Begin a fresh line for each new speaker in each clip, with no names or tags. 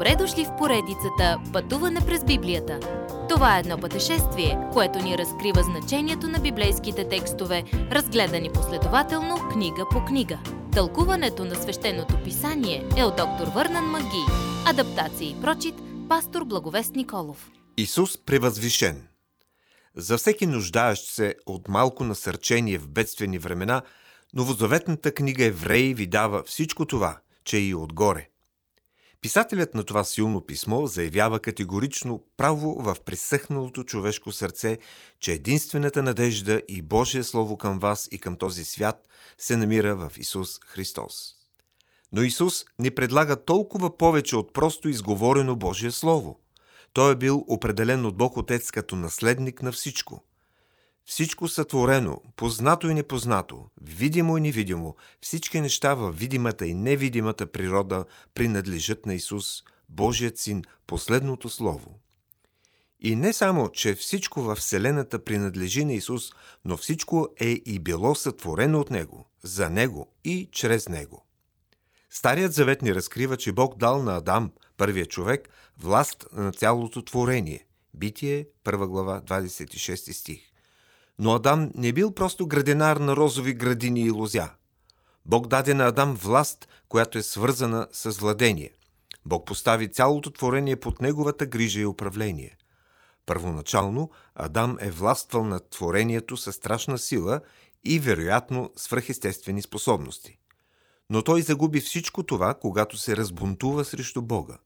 Добре дошли в поредицата Пътуване през Библията. Това е едно пътешествие, което ни разкрива значението на библейските текстове, разгледани последователно книга по книга. Тълкуването на свещеното писание е от доктор Върнан Маги. Адаптация и прочит, пастор Благовест Николов.
Исус превъзвишен За всеки нуждаещ се от малко насърчение в бедствени времена, новозаветната книга Евреи ви дава всичко това, че е и отгоре. Писателят на това силно писмо заявява категорично право в пресъхналото човешко сърце, че единствената надежда и Божие Слово към вас и към този свят се намира в Исус Христос. Но Исус ни предлага толкова повече от просто изговорено Божие Слово. Той е бил определен от Бог Отец като наследник на всичко – всичко сътворено, познато и непознато, видимо и невидимо, всички неща във видимата и невидимата природа принадлежат на Исус, Божият Син, последното Слово. И не само, че всичко във Вселената принадлежи на Исус, но всичко е и било сътворено от Него, за Него и чрез Него. Старият завет ни разкрива, че Бог дал на Адам, първия човек, власт на цялото творение. Битие, 1 глава, 26 стих. Но Адам не бил просто градинар на розови градини и лозя. Бог даде на Адам власт, която е свързана с владение. Бог постави цялото творение под неговата грижа и управление. Първоначално Адам е властвал над творението със страшна сила и вероятно свръхестествени способности. Но той загуби всичко това, когато се разбунтува срещу Бога.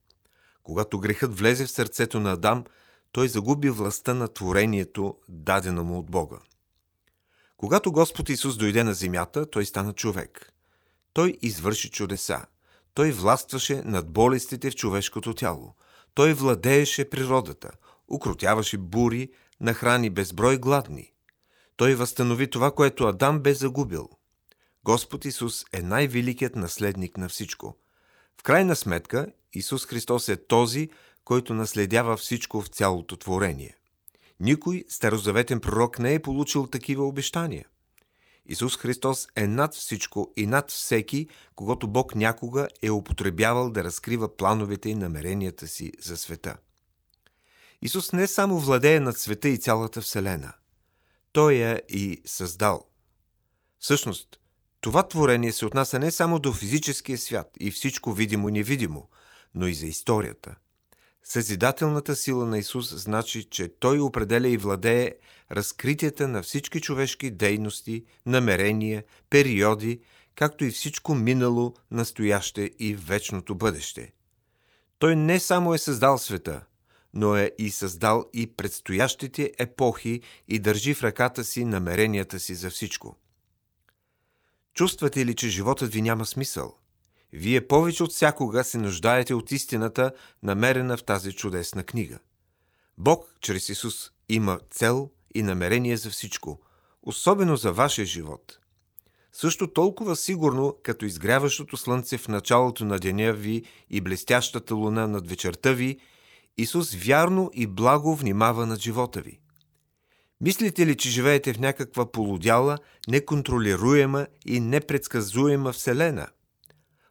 Когато грехът влезе в сърцето на Адам – той загуби властта на творението, дадена му от Бога. Когато Господ Исус дойде на земята, той стана човек. Той извърши чудеса. Той властваше над болестите в човешкото тяло. Той владееше природата, укротяваше бури, нахрани безброй гладни. Той възстанови това, което Адам бе загубил. Господ Исус е най-великият наследник на всичко. В крайна сметка, Исус Христос е този, който наследява всичко в цялото творение. Никой старозаветен пророк не е получил такива обещания. Исус Христос е над всичко и над всеки, когато Бог някога е употребявал да разкрива плановете и намеренията си за света. Исус не само владее над света и цялата Вселена. Той я и създал. Всъщност, това творение се отнася не само до физическия свят и всичко видимо и невидимо, но и за историята – Съзидателната сила на Исус значи, че Той определя и владее разкритията на всички човешки дейности, намерения, периоди, както и всичко минало, настояще и вечното бъдеще. Той не само е създал света, но е и създал и предстоящите епохи и държи в ръката си намеренията си за всичко. Чувствате ли, че животът ви няма смисъл? Вие повече от всякога се нуждаете от истината, намерена в тази чудесна книга. Бог, чрез Исус, има цел и намерение за всичко, особено за вашия живот. Също толкова сигурно, като изгряващото слънце в началото на деня ви и блестящата луна над вечерта ви, Исус вярно и благо внимава над живота ви. Мислите ли, че живеете в някаква полудяла, неконтролируема и непредсказуема вселена –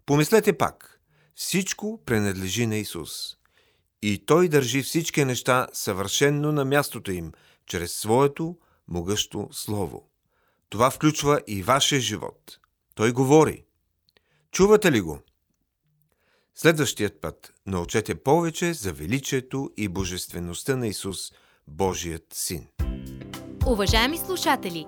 Помислете пак. Всичко принадлежи на Исус. И Той държи всички неща съвършенно на мястото им, чрез своето могъщо Слово. Това включва и вашия живот. Той говори. Чувате ли го? Следващият път научете повече за величието и божествеността на Исус, Божият Син.
Уважаеми слушатели!